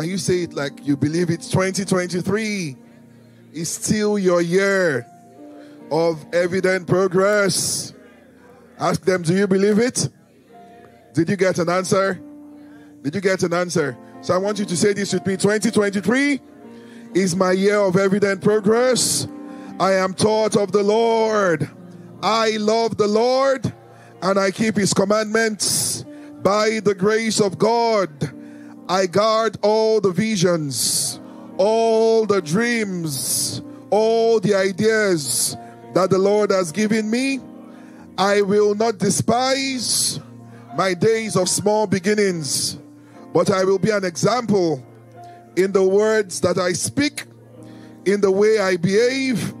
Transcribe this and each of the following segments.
Can you say it like you believe it's 2023 is still your year of evident progress? Ask them, do you believe it? Did you get an answer? Did you get an answer? So I want you to say this with me 2023 is my year of evident progress. I am taught of the Lord. I love the Lord and I keep his commandments. By the grace of God, I guard all the visions, all the dreams, all the ideas that the Lord has given me. I will not despise my days of small beginnings, but I will be an example in the words that I speak, in the way I behave,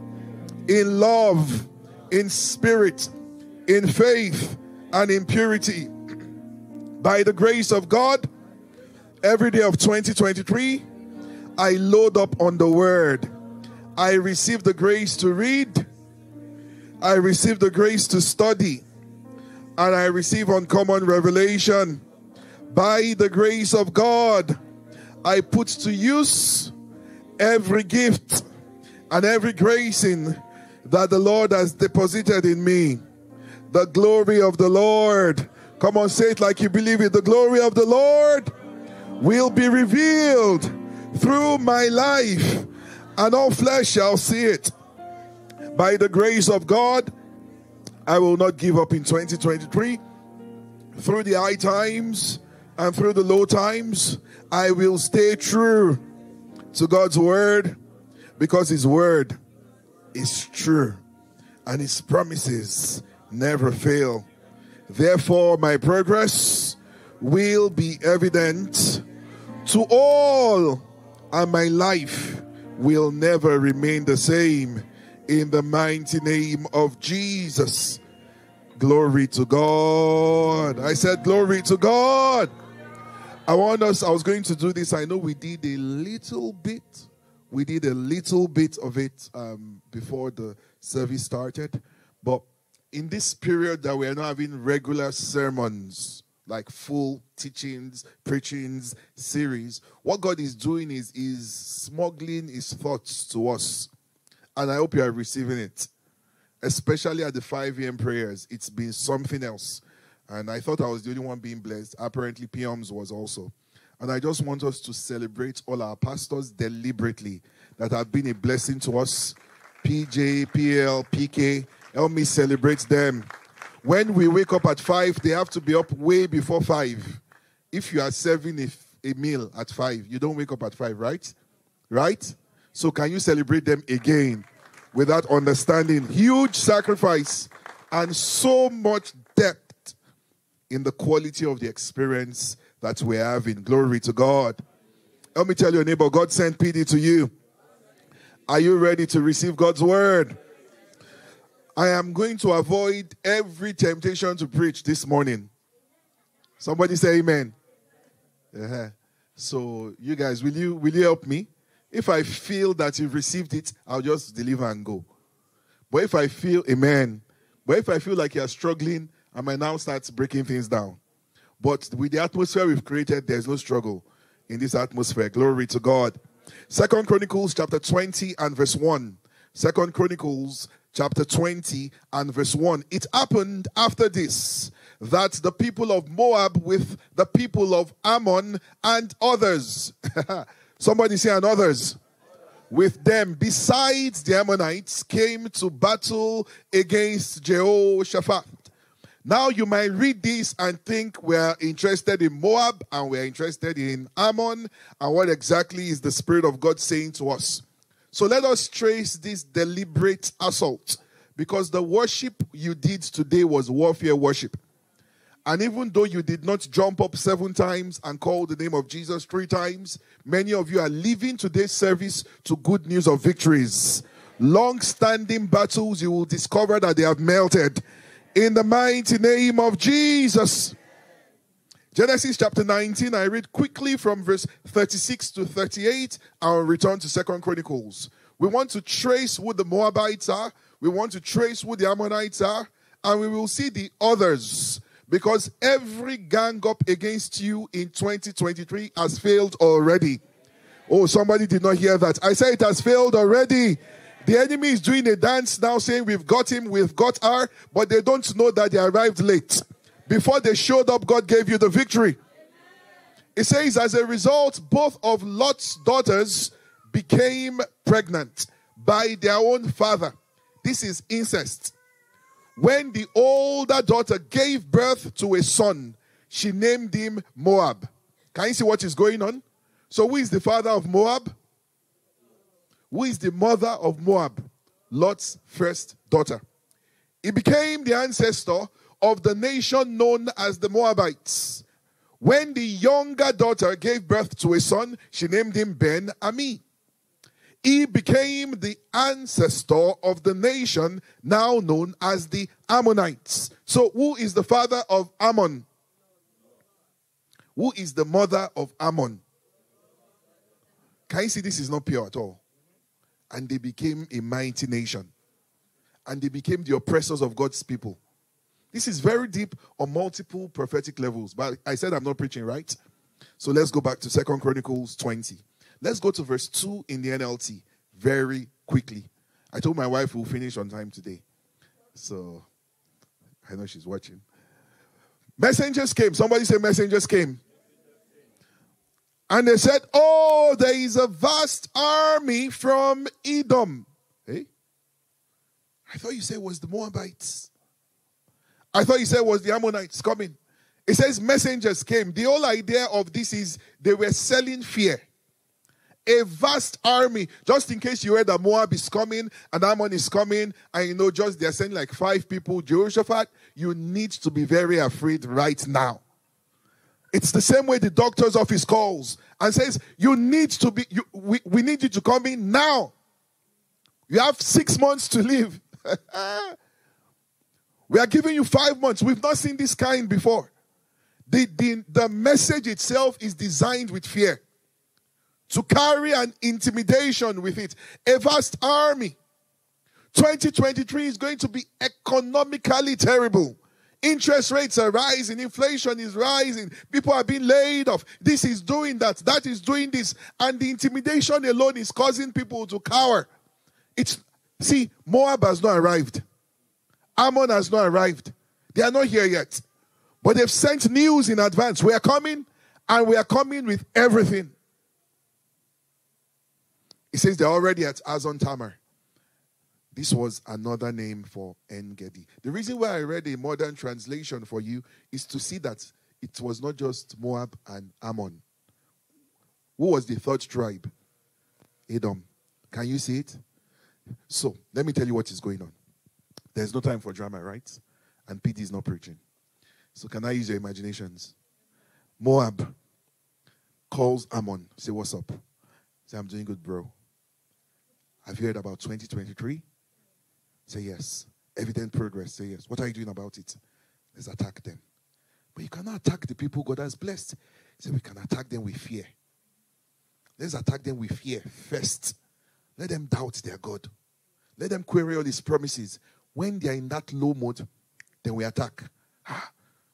in love, in spirit, in faith, and in purity. By the grace of God, every day of 2023, I load up on the word. I receive the grace to read. I receive the grace to study. And I receive uncommon revelation. By the grace of God, I put to use every gift and every gracing that the Lord has deposited in me. The glory of the Lord. Come on, say it like you believe it. The glory of the Lord will be revealed through my life, and all flesh shall see it. By the grace of God, I will not give up in 2023. Through the high times and through the low times, I will stay true to God's word because His word is true and His promises never fail. Therefore, my progress will be evident to all, and my life will never remain the same. In the mighty name of Jesus. Glory to God. I said, Glory to God. I want us, I was going to do this. I know we did a little bit. We did a little bit of it um, before the service started. But in this period that we are not having regular sermons, like full teachings, preachings, series, what God is doing is, is smuggling his thoughts to us. And I hope you are receiving it. Especially at the 5 a.m. prayers. It's been something else. And I thought I was the only one being blessed. Apparently, PMs was also. And I just want us to celebrate all our pastors deliberately that have been a blessing to us. PJ, PL, PK. Help me celebrate them. When we wake up at 5, they have to be up way before 5. If you are serving a, a meal at 5, you don't wake up at 5, right? Right? So can you celebrate them again without understanding? Huge sacrifice and so much depth in the quality of the experience that we're having. Glory to God. Let me tell your neighbor, God sent PD to you. Are you ready to receive God's word? I am going to avoid every temptation to preach this morning. Somebody say amen. Uh-huh. So you guys, will you will you help me? If I feel that you've received it, I'll just deliver and go. But if I feel amen, but if I feel like you're struggling, I might now start breaking things down. But with the atmosphere we've created, there's no struggle in this atmosphere. Glory to God. Second Chronicles chapter 20 and verse 1. Second Chronicles chapter 20 and verse 1. It happened after this that the people of Moab with the people of Ammon and others, somebody say and others, with them besides the Ammonites came to battle against Jehoshaphat. Now you might read this and think we're interested in Moab and we're interested in Ammon and what exactly is the Spirit of God saying to us. So let us trace this deliberate assault because the worship you did today was warfare worship. And even though you did not jump up seven times and call the name of Jesus three times, many of you are leaving today's service to good news of victories. Long standing battles, you will discover that they have melted. In the mighty name of Jesus. Genesis chapter 19, I read quickly from verse 36 to 38. I'll return to Second Chronicles. We want to trace who the Moabites are, we want to trace who the Ammonites are, and we will see the others. Because every gang up against you in 2023 has failed already. Oh, somebody did not hear that. I say it has failed already. The enemy is doing a dance now saying we've got him, we've got her, but they don't know that they arrived late. Before they showed up, God gave you the victory. It says, as a result, both of Lot's daughters became pregnant by their own father. This is incest. When the older daughter gave birth to a son, she named him Moab. Can you see what is going on? So, who is the father of Moab? Who is the mother of Moab? Lot's first daughter. He became the ancestor of the nation known as the Moabites. When the younger daughter gave birth to a son, she named him Ben Ami. He became the ancestor of the nation now known as the Ammonites. So, who is the father of Ammon? Who is the mother of Ammon? Can you see this is not pure at all? And they became a mighty nation. And they became the oppressors of God's people. This is very deep on multiple prophetic levels. But I said I'm not preaching, right? So let's go back to Second Chronicles 20. Let's go to verse 2 in the NLT very quickly. I told my wife we'll finish on time today. So I know she's watching. Messengers came. Somebody say messengers came. And they said, Oh, there is a vast army from Edom. Hey? I thought you said it was the Moabites. I thought you said was the Ammonites coming. It says messengers came. The whole idea of this is they were selling fear. A vast army, just in case you heard that Moab is coming and Ammon is coming, and you know, just they're sending like five people. Jehoshaphat, you need to be very afraid right now. It's the same way the doctor's office calls and says, You need to be, you, we, we need you to come in now. You have six months to live. we are giving you five months. We've not seen this kind before. The, the, the message itself is designed with fear to carry an intimidation with it. A vast army. 2023 is going to be economically terrible. Interest rates are rising, inflation is rising, people are being laid off. This is doing that, that is doing this, and the intimidation alone is causing people to cower. It's see, Moab has not arrived, Ammon has not arrived, they are not here yet, but they've sent news in advance. We are coming, and we are coming with everything. He says they're already at Hazazon Tamar. This was another name for En Gedi. The reason why I read a modern translation for you is to see that it was not just Moab and Ammon. Who was the third tribe? Edom. Can you see it? So, let me tell you what is going on. There's no time for drama, right? And PD is not preaching. So, can I use your imaginations? Moab calls Ammon. Say, What's up? Say, I'm doing good, bro. Have you heard about 2023? Say yes. Evident progress. Say yes. What are you doing about it? Let's attack them. But you cannot attack the people God has blessed. Say we can attack them with fear. Let's attack them with fear first. Let them doubt their God. Let them query all his promises. When they are in that low mode, then we attack. Ah.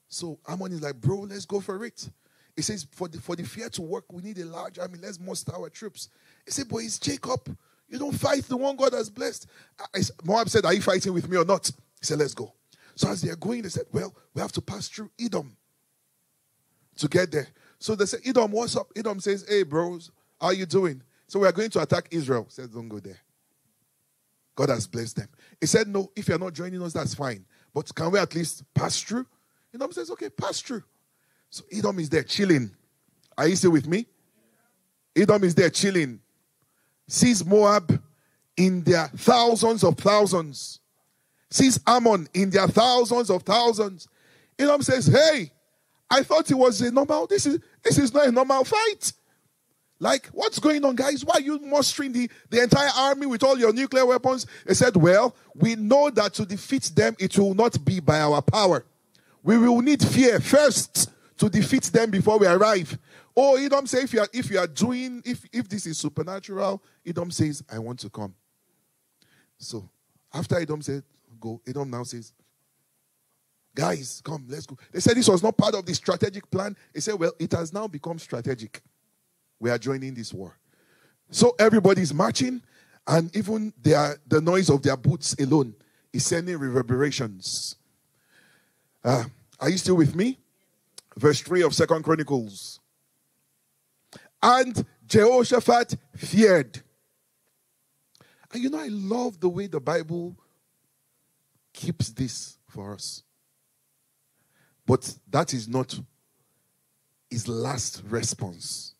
So Ammon is like, bro, let's go for it. He says, for the, for the fear to work, we need a large army. Let's muster our troops. He said, but it's Jacob. You don't fight the one God has blessed. I, Moab said, Are you fighting with me or not? He said, Let's go. So as they are going, they said, Well, we have to pass through Edom to get there. So they said, Edom, what's up? Edom says, Hey, bros, how are you doing? So we are going to attack Israel. He said, Don't go there. God has blessed them. He said, No, if you're not joining us, that's fine. But can we at least pass through? Edom says, Okay, pass through. So Edom is there chilling. Are you still with me? Edom is there chilling sees Moab in their thousands of thousands, sees Ammon in their thousands of thousands. Edom says, Hey, I thought it was a normal, this is this is not a normal fight. Like, what's going on, guys? Why are you mustering the, the entire army with all your nuclear weapons? They said, Well, we know that to defeat them, it will not be by our power. We will need fear first to defeat them before we arrive. Oh, Edom say if you are if you are doing if if this is supernatural, Edom says, I want to come. So after Edom said, go, Edom now says, Guys, come, let's go. They said this was not part of the strategic plan. They said, Well, it has now become strategic. We are joining this war. So everybody's marching, and even their, the noise of their boots alone is sending reverberations. Uh, are you still with me? Verse 3 of Second Chronicles. And Jehoshaphat feared. And you know, I love the way the Bible keeps this for us. But that is not his last response.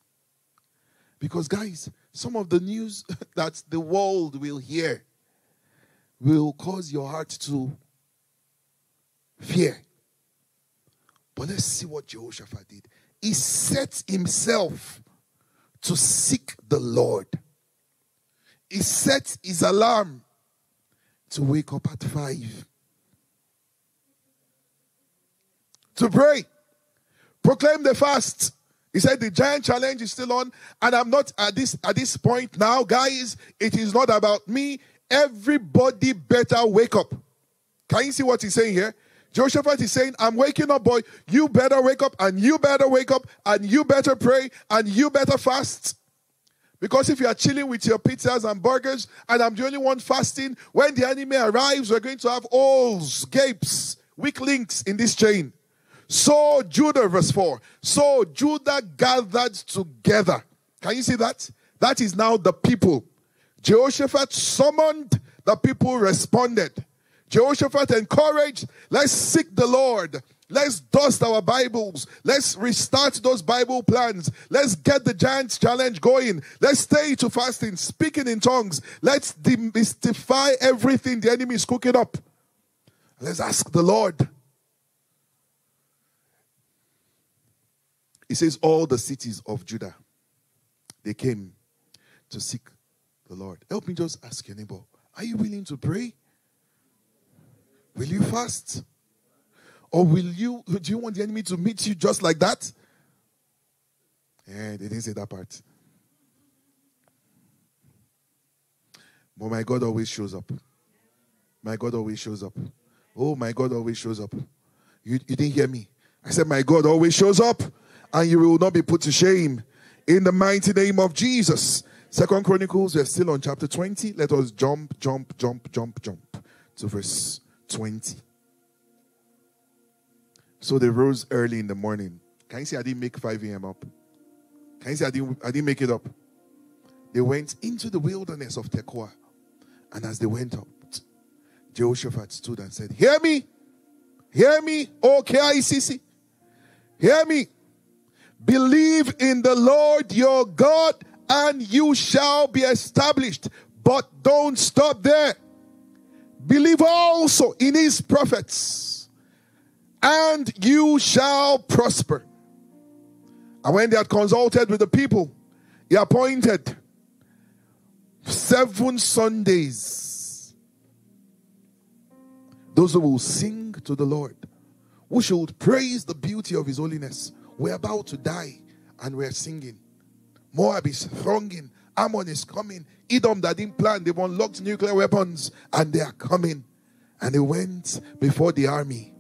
Because, guys, some of the news that the world will hear will cause your heart to fear. But let's see what Jehoshaphat did. He set himself to seek the Lord. He set his alarm to wake up at five to pray, proclaim the fast. He said the giant challenge is still on, and I'm not at this at this point now, guys. It is not about me. Everybody better wake up. Can you see what he's saying here? Jehoshaphat is saying, I'm waking up, boy. You better wake up, and you better wake up, and you better pray, and you better fast. Because if you are chilling with your pizzas and burgers, and I'm the only one fasting, when the enemy arrives, we're going to have holes, gapes, weak links in this chain. So Judah, verse 4. So Judah gathered together. Can you see that? That is now the people. Jehoshaphat summoned, the people responded. Jehoshaphat encouraged, let's seek the Lord. Let's dust our Bibles. Let's restart those Bible plans. Let's get the Giants Challenge going. Let's stay to fasting, speaking in tongues. Let's demystify everything the enemy is cooking up. Let's ask the Lord. He says, All the cities of Judah, they came to seek the Lord. Help me just ask your neighbor, are you willing to pray? Will you fast? Or will you, do you want the enemy to meet you just like that? Yeah, they didn't say that part. But my God always shows up. My God always shows up. Oh, my God always shows up. You, you didn't hear me. I said, My God always shows up, and you will not be put to shame. In the mighty name of Jesus. Second Chronicles, we're still on chapter 20. Let us jump, jump, jump, jump, jump to verse 20. So they rose early in the morning. Can you see I didn't make 5 a.m. up? Can you see I didn't, I didn't make it up? They went into the wilderness of Tekoa. And as they went up, Jehoshaphat stood and said, Hear me, hear me, O KICC, hear me. Believe in the Lord your God, and you shall be established. But don't stop there. Believe also in his prophets, and you shall prosper. And when they had consulted with the people, he appointed seven Sundays those who will sing to the Lord, who should praise the beauty of his holiness. We're about to die, and we're singing. Moab is thronging Ammon is coming. Edom that didn't plan, they've unlocked nuclear weapons and they are coming. And they went before the army.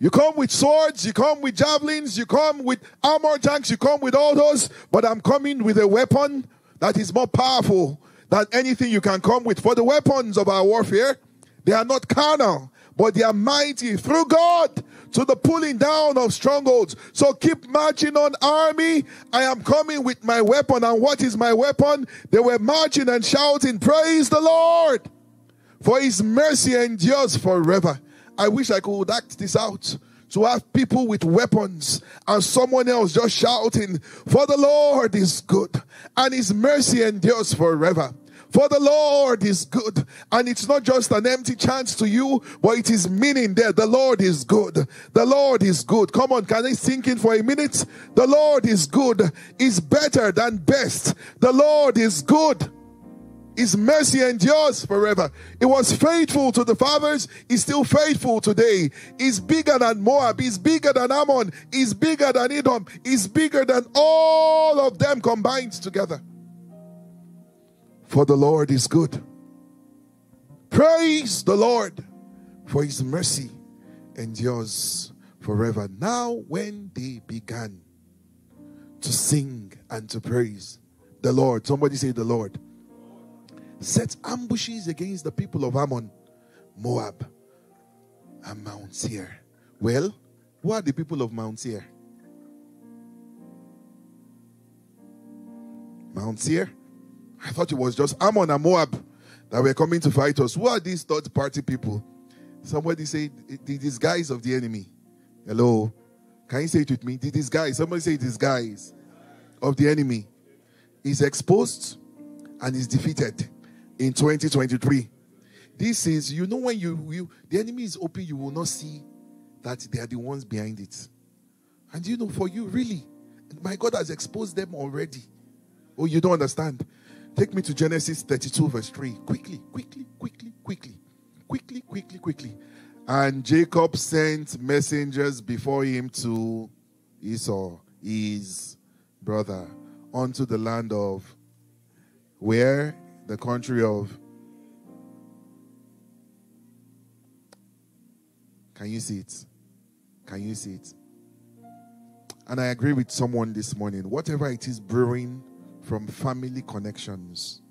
You come with swords, you come with javelins, you come with armor tanks, you come with all those, but I'm coming with a weapon that is more powerful than anything you can come with. For the weapons of our warfare, they are not carnal, but they are mighty through God to the pulling down of strongholds. So keep marching on, army. I am coming with my weapon. And what is my weapon? They were marching and shouting, Praise the Lord, for his mercy endures forever. I wish I could act this out to have people with weapons and someone else just shouting, For the Lord is good and his mercy endures forever. For the Lord is good. And it's not just an empty chance to you, but it is meaning there. The Lord is good. The Lord is good. Come on, can I sink in for a minute? The Lord is good. Is better than best. The Lord is good. His mercy endures forever. It was faithful to the fathers. He's still faithful today. He's bigger than Moab. He's bigger than Ammon. He's bigger than Edom. He's bigger than all of them combined together. For the Lord is good. Praise the Lord, for his mercy endures forever. Now, when they began to sing and to praise, The Lord. Somebody say the Lord. Set ambushes against the people of Ammon, Moab, and Mount Seir. Well, who are the people of Mount Seir? Mount Seir? I thought it was just Ammon and Moab that were coming to fight us. Who are these third party people? Somebody say the disguise of the enemy. Hello. Can you say it with me? The disguise. Somebody say disguise of the enemy is exposed and is defeated in 2023. This is, you know, when you, you the enemy is open, you will not see that they are the ones behind it. And you know, for you, really, my God has exposed them already. Oh, you don't understand? Take me to Genesis 32, verse 3. Quickly, quickly, quickly, quickly, quickly, quickly, quickly. And Jacob sent messengers before him to Esau, his brother, unto the land of where? The country of. Can you see it? Can you see it? And I agree with someone this morning. Whatever it is brewing from family connections,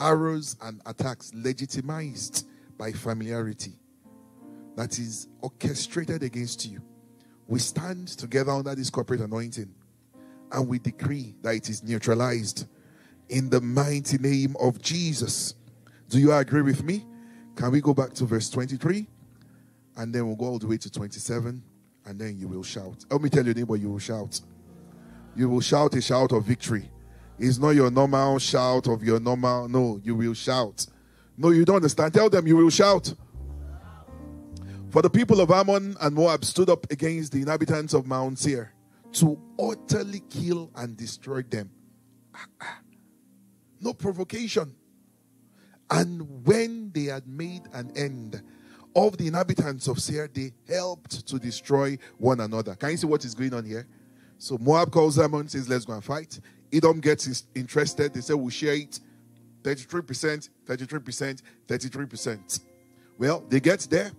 arrows and attacks legitimized by familiarity that is orchestrated against you. We stand together under this corporate anointing and we decree that it is neutralized in the mighty name of Jesus. Do you agree with me? Can we go back to verse 23? And then we'll go all the way to 27. And then you will shout. Let me tell your neighbor, you will shout. You will shout a shout of victory. It's not your normal shout of your normal. No, you will shout. No, you don't understand. Tell them you will shout. For the people of Ammon and Moab stood up against the inhabitants of Mount Seir to utterly kill and destroy them. Ah, ah. No provocation. And when they had made an end of the inhabitants of Seir, they helped to destroy one another. Can you see what is going on here? So Moab calls and says, Let's go and fight. Edom gets interested. They say, We'll share it 33%, 33%, 33%. Well, they get there.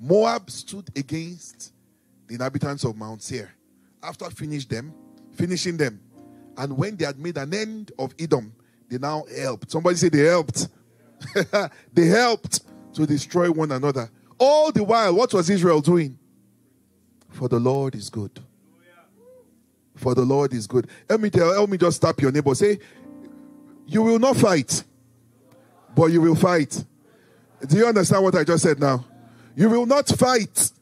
Moab stood against the inhabitants of Mount Seir after finish them, finishing them, and when they had made an end of Edom, they now helped. Somebody say they helped. they helped to destroy one another. All the while, what was Israel doing? For the Lord is good. For the Lord is good. Let me tell, help me just stop your neighbor. Say, you will not fight, but you will fight. Do you understand what I just said now? You will not fight,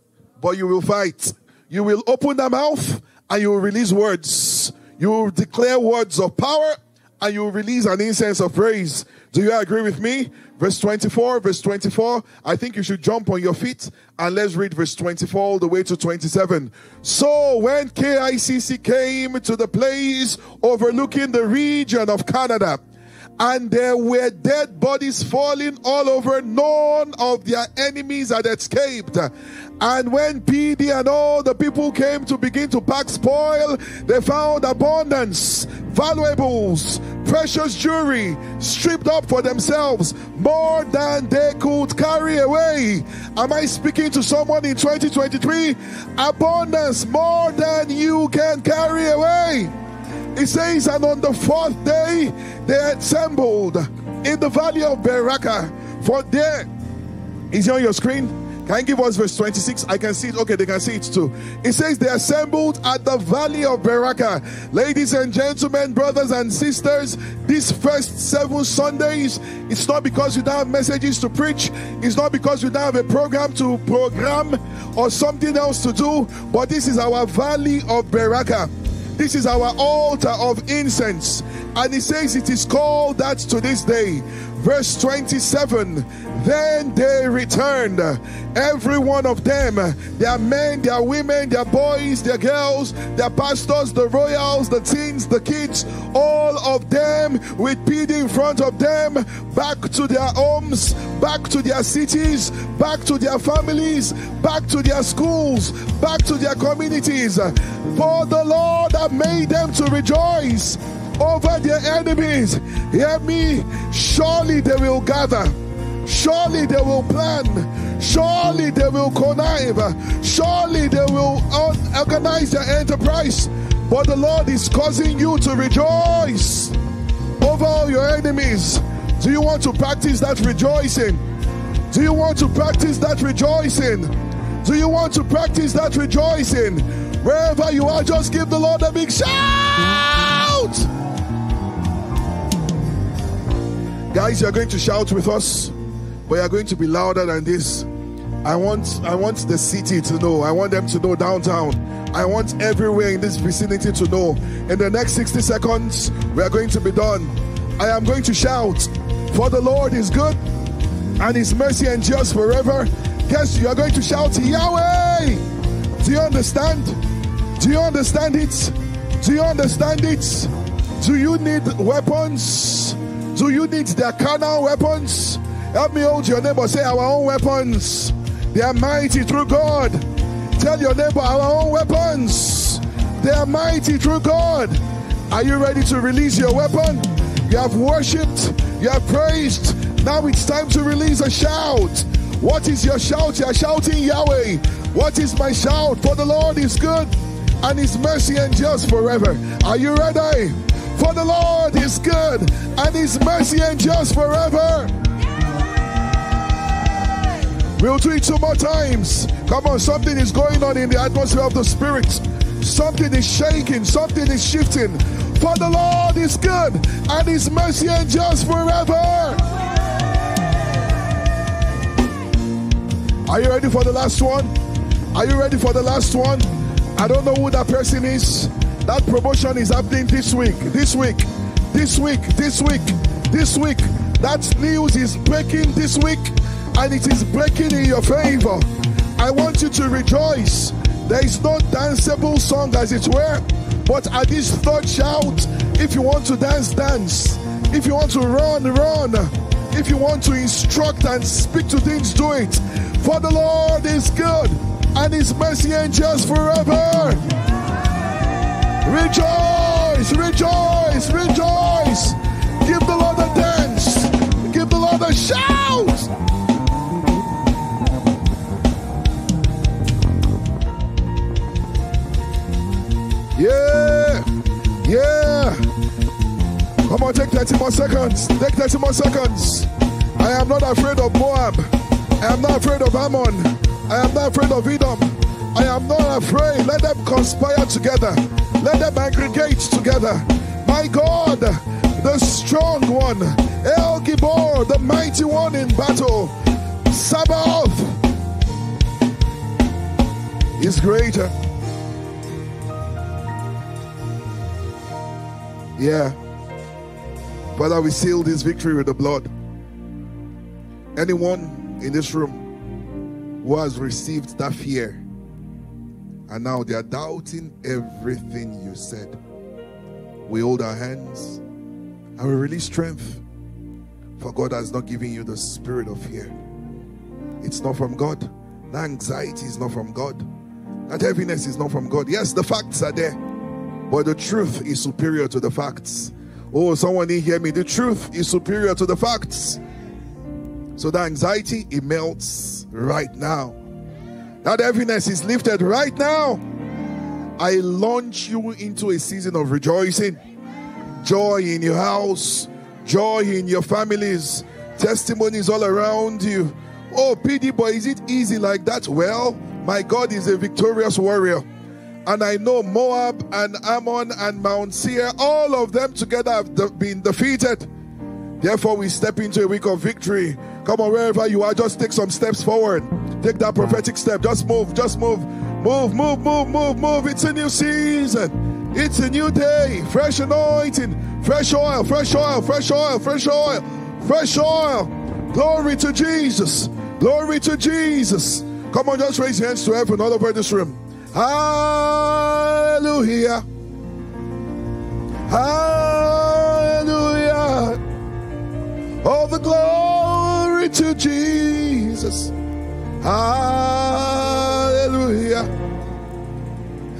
but you will fight. You will open the mouth and you will release words. You will declare words of power and you will release an incense of praise. Do you agree with me? Verse 24, verse 24. I think you should jump on your feet and let's read verse 24 all the way to 27. So when KICC came to the place overlooking the region of Canada, and there were dead bodies falling all over. None of their enemies had escaped. And when PD and all the people came to begin to pack spoil, they found abundance, valuables, precious jewelry, stripped up for themselves, more than they could carry away. Am I speaking to someone in 2023? Abundance, more than you can carry away. It says, and on the fourth day they assembled in the valley of Beraka. For there is on your screen. Can you give us verse 26? I can see it. Okay, they can see it too. It says they assembled at the valley of Beraka. Ladies and gentlemen, brothers and sisters, these first seven Sundays, it's not because you don't have messages to preach, it's not because you don't have a program to program or something else to do, but this is our valley of Beraka. This is our altar of incense. And he says it is called that to this day. Verse 27 Then they returned, every one of them, their men, their women, their boys, their girls, their pastors, the royals, the teens, the kids, all of them with PD in front of them, back to their homes, back to their cities, back to their families, back to their schools, back to their communities. For the Lord have made them to rejoice over their enemies. Hear me. Surely they will gather. Surely they will plan. Surely they will connive. Surely they will organize their enterprise But the Lord is causing you to rejoice over all your enemies. Do you want to practice that rejoicing? Do you want to practice that rejoicing? Do you want to practice that rejoicing? Wherever you are, just give the Lord a big shout. Guys, you're going to shout with us, but you're going to be louder than this. I want I want the city to know. I want them to know downtown. I want everywhere in this vicinity to know. In the next 60 seconds, we are going to be done. I am going to shout, For the Lord is good and his mercy endures forever. Guess you are going to shout, Yahweh. Do you understand? Do you understand it? Do you understand it? Do you need weapons? Do you need their carnal weapons? Help me hold your neighbor. Say, Our own weapons. They are mighty through God. Tell your neighbor, Our own weapons. They are mighty through God. Are you ready to release your weapon? You have worshipped, you have praised. Now it's time to release a shout. What is your shout? You are shouting Yahweh. What is my shout? For the Lord is good and his mercy endures forever. Are you ready? For the Lord is good and his mercy endures forever. We'll do it two more times. Come on, something is going on in the atmosphere of the spirit. Something is shaking, something is shifting. For the Lord is good and his mercy endures forever. Are you ready for the last one? Are you ready for the last one? I don't know who that person is. That promotion is happening this week, this week, this week, this week, this week. That news is breaking this week and it is breaking in your favor. I want you to rejoice. There is no danceable song, as it were, but at this third shout, if you want to dance, dance. If you want to run, run. If you want to instruct and speak to things, do it. For the Lord is good and his mercy endures forever. Rejoice, rejoice, rejoice. Give the Lord a dance. Give the Lord a shout. Yeah, yeah. Come on, take 30 more seconds. Take 30 more seconds. I am not afraid of Moab. I am not afraid of Ammon. I am not afraid of Edom. I am not afraid. Let them conspire together. Let them aggregate together. My God, the strong one, El Gibor, the mighty one in battle, Sabaoth is greater. Yeah. Father, we seal this victory with the blood. Anyone in this room who has received that fear and now they are doubting everything you said, we hold our hands and we release strength. For God has not given you the spirit of fear. It's not from God. That anxiety is not from God. That heaviness is not from God. Yes, the facts are there, but the truth is superior to the facts. Oh, someone didn't hear me. The truth is superior to the facts. So the anxiety, it melts right now. That heaviness is lifted right now. I launch you into a season of rejoicing, joy in your house, joy in your families, testimonies all around you. Oh, PD boy, is it easy like that? Well, my God is a victorious warrior. And I know Moab and Ammon and Mount Seir, all of them together have been defeated. Therefore, we step into a week of victory. Come on, wherever you are, just take some steps forward. Take that prophetic step. Just move, just move, move, move, move, move, move. It's a new season. It's a new day. Fresh anointing, fresh oil, fresh oil, fresh oil, fresh oil, fresh oil. Glory to Jesus. Glory to Jesus. Come on, just raise your hands to heaven all over this room. Hallelujah. Hallelujah. All the glory to Jesus. Hallelujah.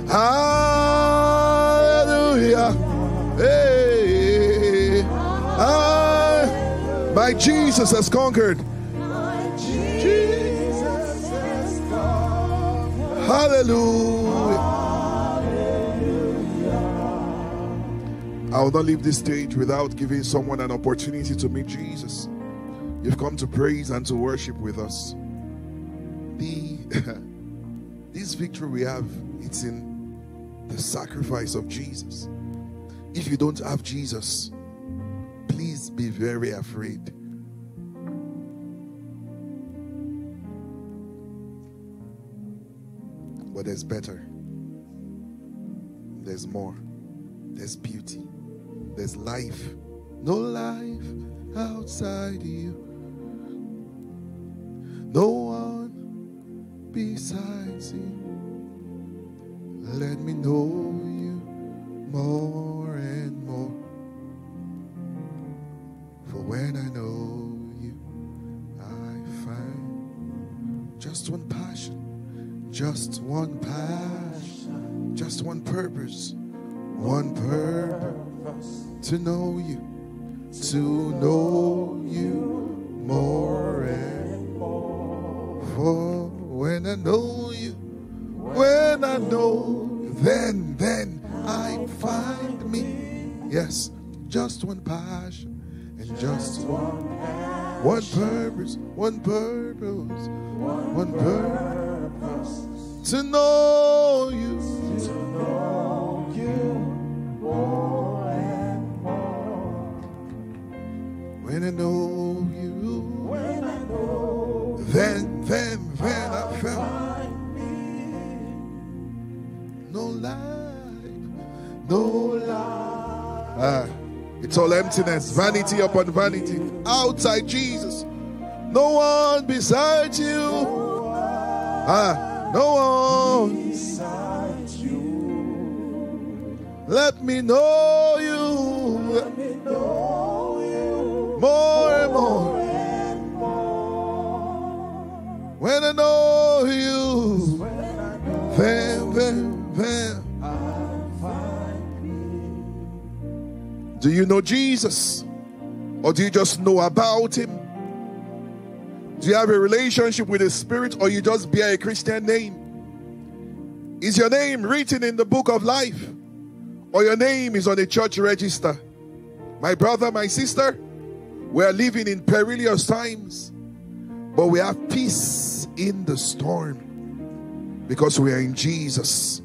Hallelujah. Hey. Ah, my Jesus has conquered. Hallelujah. I will not leave this stage without giving someone an opportunity to meet Jesus. You've come to praise and to worship with us. The this victory we have, it's in the sacrifice of Jesus. If you don't have Jesus, please be very afraid. But there's better. There's more. There's beauty. There's life. No life outside you. No one besides you. Let me know you more and more. For when I know you, I find just one passion, just one passion, just one purpose, one purpose to know you, to know you more and more. For when I know you, when I know, then, then I find me. Yes, just one passion and just one, one purpose, one purpose, one purpose to know you. Know you, when I know, then, then, then I found no life, no life. Ah, it's all emptiness, vanity upon vanity. Outside Jesus, no one beside you. Ah, no one beside you. Let me know you. Let me know more and more. When I know you, then, then, then. Do you know Jesus? Or do you just know about him? Do you have a relationship with the Spirit or you just bear a Christian name? Is your name written in the book of life? Or your name is on a church register? My brother, my sister, we are living in perilous times, but we have peace in the storm because we are in Jesus.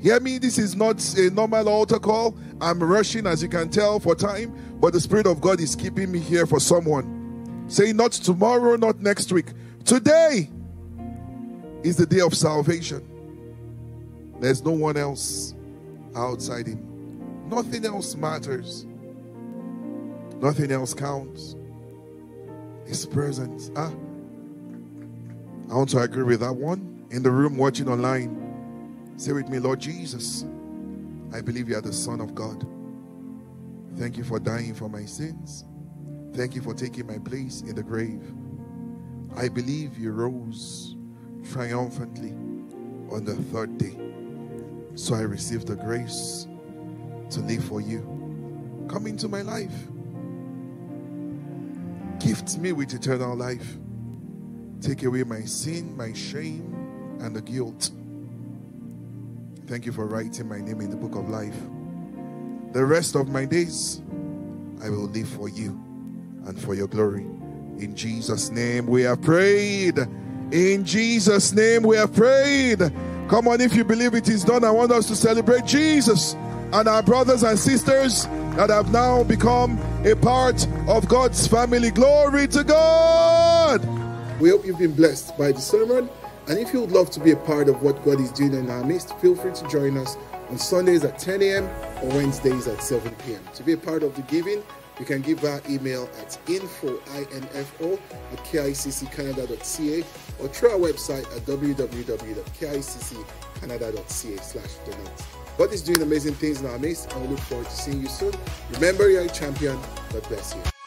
Hear me, this is not a normal altar call. I'm rushing, as you can tell, for time, but the Spirit of God is keeping me here for someone. Say, not tomorrow, not next week. Today is the day of salvation. There's no one else outside Him. Nothing else matters. Nothing else counts. His presence. Ah, I want to agree with that one in the room watching online. Say with me, Lord Jesus, I believe you are the Son of God. Thank you for dying for my sins. Thank you for taking my place in the grave. I believe you rose triumphantly on the third day. So I receive the grace to live for you. Come into my life. Gift me with eternal life. Take away my sin, my shame, and the guilt. Thank you for writing my name in the book of life. The rest of my days, I will live for you and for your glory. In Jesus' name we have prayed. In Jesus' name we have prayed. Come on, if you believe it is done, I want us to celebrate Jesus and our brothers and sisters that have now become a part of God's family. Glory to God. We hope you've been blessed by the sermon. And if you would love to be a part of what God is doing in our midst, feel free to join us on Sundays at 10 a.m. or Wednesdays at 7 p.m. To be a part of the giving, you can give our email at info, I-N-F-O, at kicccanada.ca or through our website at www.kicccanada.ca slash donate. God is doing amazing things in our midst and we look forward to seeing you soon. Remember, you're a champion. God bless you.